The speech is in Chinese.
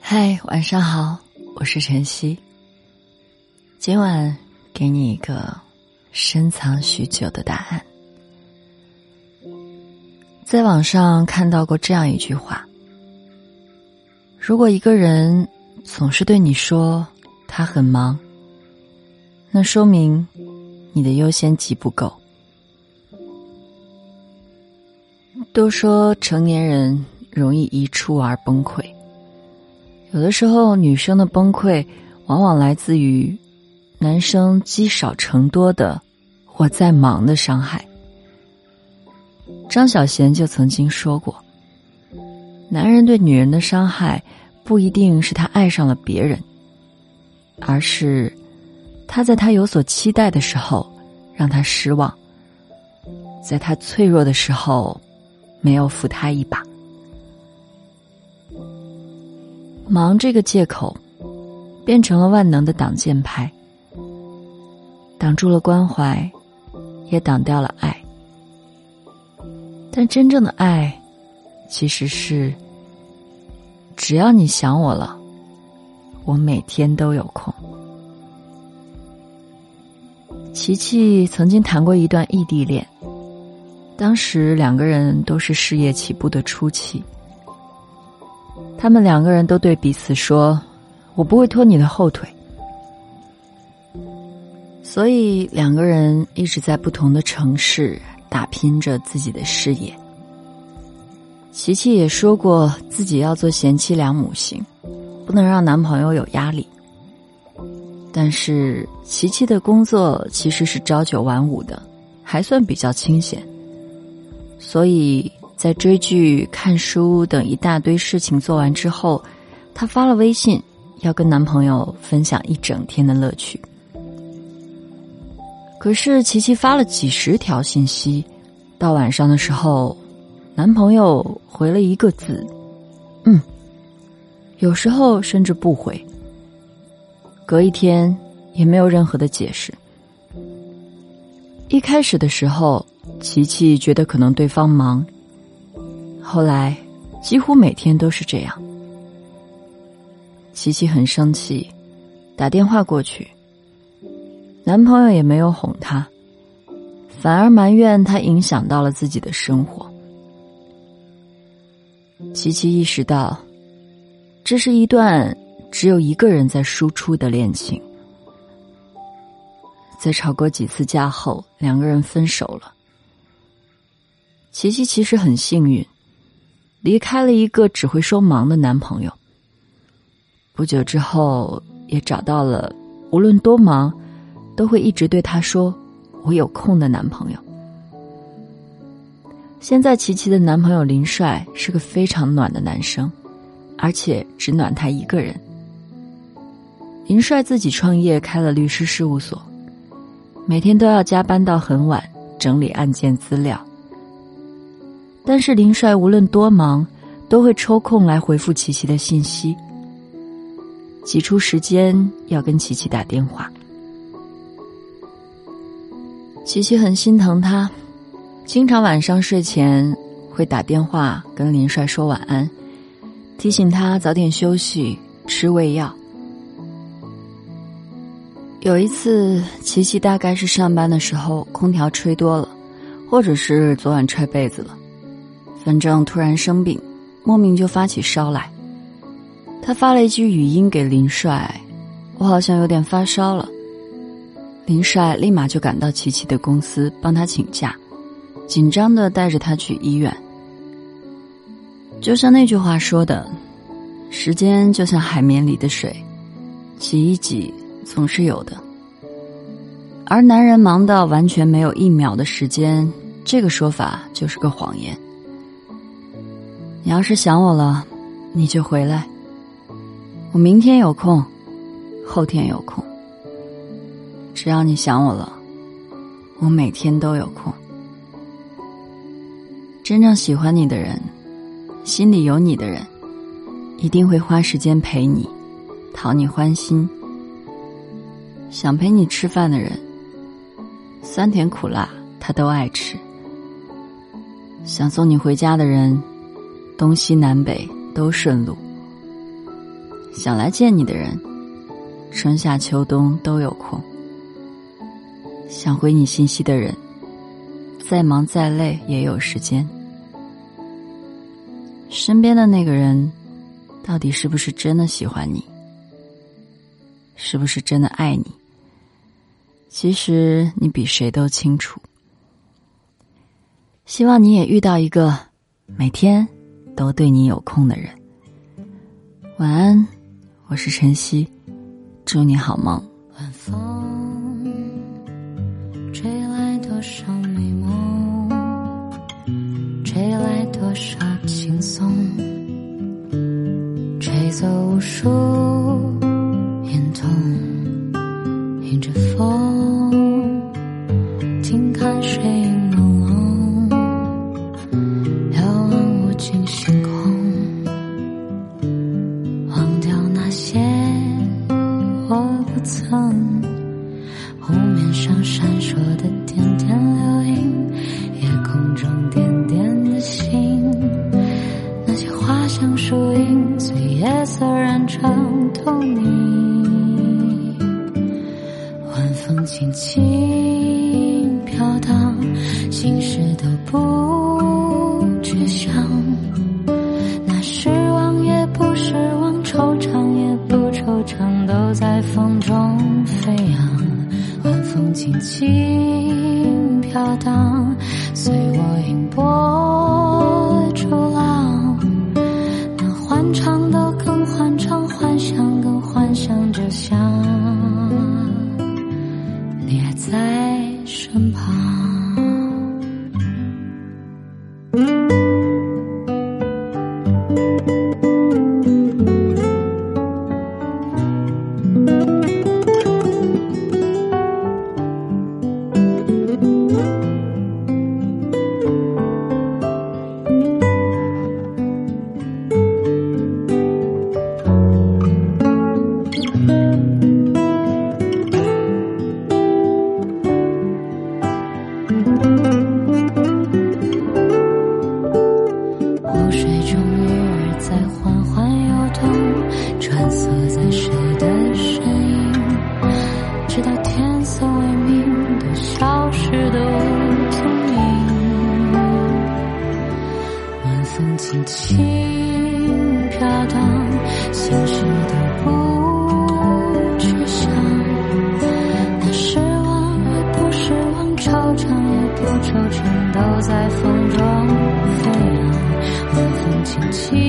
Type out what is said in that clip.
嗨，晚上好，我是晨曦。今晚给你一个深藏许久的答案。在网上看到过这样一句话：如果一个人总是对你说他很忙，那说明你的优先级不够。都说成年人容易一触而崩溃，有的时候女生的崩溃往往来自于男生积少成多的“我在忙”的伤害。张小娴就曾经说过：“男人对女人的伤害，不一定是他爱上了别人，而是他在他有所期待的时候让他失望，在他脆弱的时候。”没有扶他一把，忙这个借口变成了万能的挡箭牌，挡住了关怀，也挡掉了爱。但真正的爱，其实是只要你想我了，我每天都有空。琪琪曾经谈过一段异地恋。当时两个人都是事业起步的初期，他们两个人都对彼此说：“我不会拖你的后腿。”所以两个人一直在不同的城市打拼着自己的事业。琪琪也说过自己要做贤妻良母型，不能让男朋友有压力。但是琪琪的工作其实是朝九晚五的，还算比较清闲。所以在追剧、看书等一大堆事情做完之后，她发了微信，要跟男朋友分享一整天的乐趣。可是琪琪发了几十条信息，到晚上的时候，男朋友回了一个字：“嗯。”有时候甚至不回，隔一天也没有任何的解释。一开始的时候。琪琪觉得可能对方忙，后来几乎每天都是这样。琪琪很生气，打电话过去，男朋友也没有哄她，反而埋怨她影响到了自己的生活。琪琪意识到，这是一段只有一个人在输出的恋情。在吵过几次架后，两个人分手了。琪琪其实很幸运，离开了一个只会说忙的男朋友。不久之后，也找到了无论多忙，都会一直对他说“我有空”的男朋友。现在，琪琪的男朋友林帅是个非常暖的男生，而且只暖他一个人。林帅自己创业开了律师事务所，每天都要加班到很晚整理案件资料。但是林帅无论多忙，都会抽空来回复琪琪的信息，挤出时间要跟琪琪打电话。琪琪很心疼他，经常晚上睡前会打电话跟林帅说晚安，提醒他早点休息，吃胃药。有一次，琪琪大概是上班的时候空调吹多了，或者是昨晚踹被子了。反正突然生病，莫名就发起烧来。他发了一句语音给林帅：“我好像有点发烧了。”林帅立马就赶到琪琪的公司帮他请假，紧张的带着他去医院。就像那句话说的：“时间就像海绵里的水，挤一挤总是有的。”而男人忙到完全没有一秒的时间，这个说法就是个谎言。你要是想我了，你就回来。我明天有空，后天有空。只要你想我了，我每天都有空。真正喜欢你的人，心里有你的人，一定会花时间陪你，讨你欢心。想陪你吃饭的人，酸甜苦辣他都爱吃。想送你回家的人，东西南北都顺路；想来见你的人，春夏秋冬都有空；想回你信息的人，再忙再累也有时间。身边的那个人，到底是不是真的喜欢你？是不是真的爱你？其实你比谁都清楚。希望你也遇到一个每天都对你有空的人。晚安，我是晨曦，祝你好梦。晚风吹来多少美梦，吹来多少轻松，吹走无数眼痛，迎着风，我不曾。湖面上闪烁的点点流萤，夜空中点点的星，那些花香树影随夜色染成透明。晚风轻轻飘荡，心事都不都在风中飞扬。晚风轻轻飘荡，随我迎波逐浪。那欢畅的更欢畅，幻想更幻想，就像你还在身旁。轻飘荡心事都不去想。那失望不失望惆怅也不惆怅都在风中飞扬。晚风轻轻